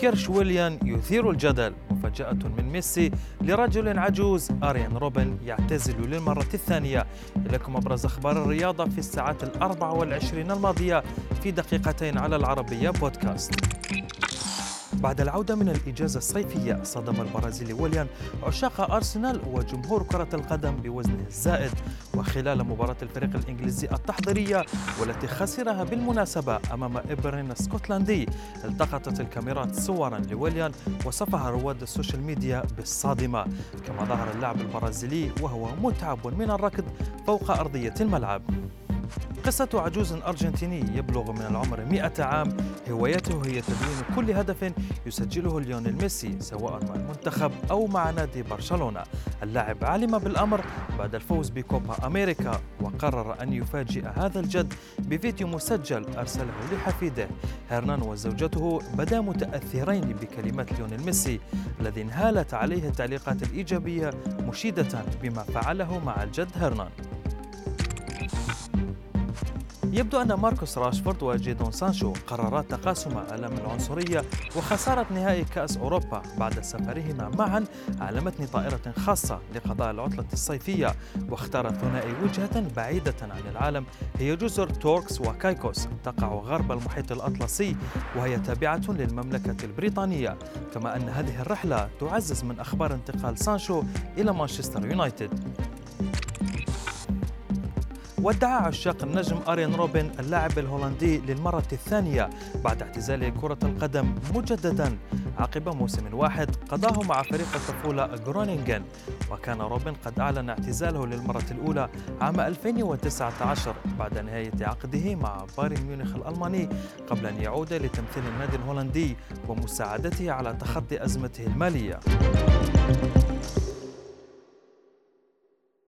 كرش ويليان يثير الجدل مفاجأة من ميسي لرجل عجوز أريين روبن يعتزل للمرة الثانية. إليكم أبرز أخبار الرياضة في الساعات الأربع والعشرين الماضية في دقيقتين على العربية بودكاست. بعد العودة من الإجازة الصيفية صدم البرازيلي ويليان عشاق أرسنال وجمهور كرة القدم بوزنه الزائد. وخلال مباراة الفريق الإنجليزي التحضيرية والتي خسرها بالمناسبة أمام هيبرنيان اسكتلندي التقطت الكاميرات صورا لويليان وصفها رواد السوشيال ميديا بالصادمة. كما ظهر اللاعب البرازيلي وهو متعب من الركض فوق أرضية الملعب. قصة عجوز أرجنتيني يبلغ من العمر 100 عام. هوايته هي تدوين كل هدف يسجله ليونيل ميسي سواء مع المنتخب أو مع نادي برشلونة. اللاعب علم بالأمر بعد الفوز بكوبا أمريكا وقرر أن يفاجئ هذا الجد بفيديو مسجل أرسله لحفيده. هرنان وزوجته بدا متأثرين بكلمات ليونيل ميسي الذي انهالت عليه التعليقات الإيجابية مشيدة بما فعله مع الجد هرنان. يبدو أن ماركوس راشفورد وجيدون سانشو قررا تقاسم ألم العنصرية وخسارة نهائي كأس أوروبا بعد سفرهما معا على متن طائرة خاصة لقضاء العطلة الصيفية واختار الثنائي وجهة بعيدة عن العالم هي جزر توركس وكايكوس تقع غرب المحيط الأطلسي وهي تابعة للمملكة البريطانية. كما أن هذه الرحلة تعزز من أخبار انتقال سانشو إلى مانشستر يونايتد. وودع عشاق النجم أريين روبن اللاعب الهولندي للمرة الثانية بعد اعتزال كرة القدم مجددا عقب موسم واحد قضاه مع فريق الطفولة جرونينغن وكان روبن قد أعلن اعتزاله للمرة الأولى عام 2019 بعد نهاية عقده مع بايرن ميونخ الألماني قبل أن يعود لتمثيل النادي الهولندي ومساعدته على تخطي أزمته المالية.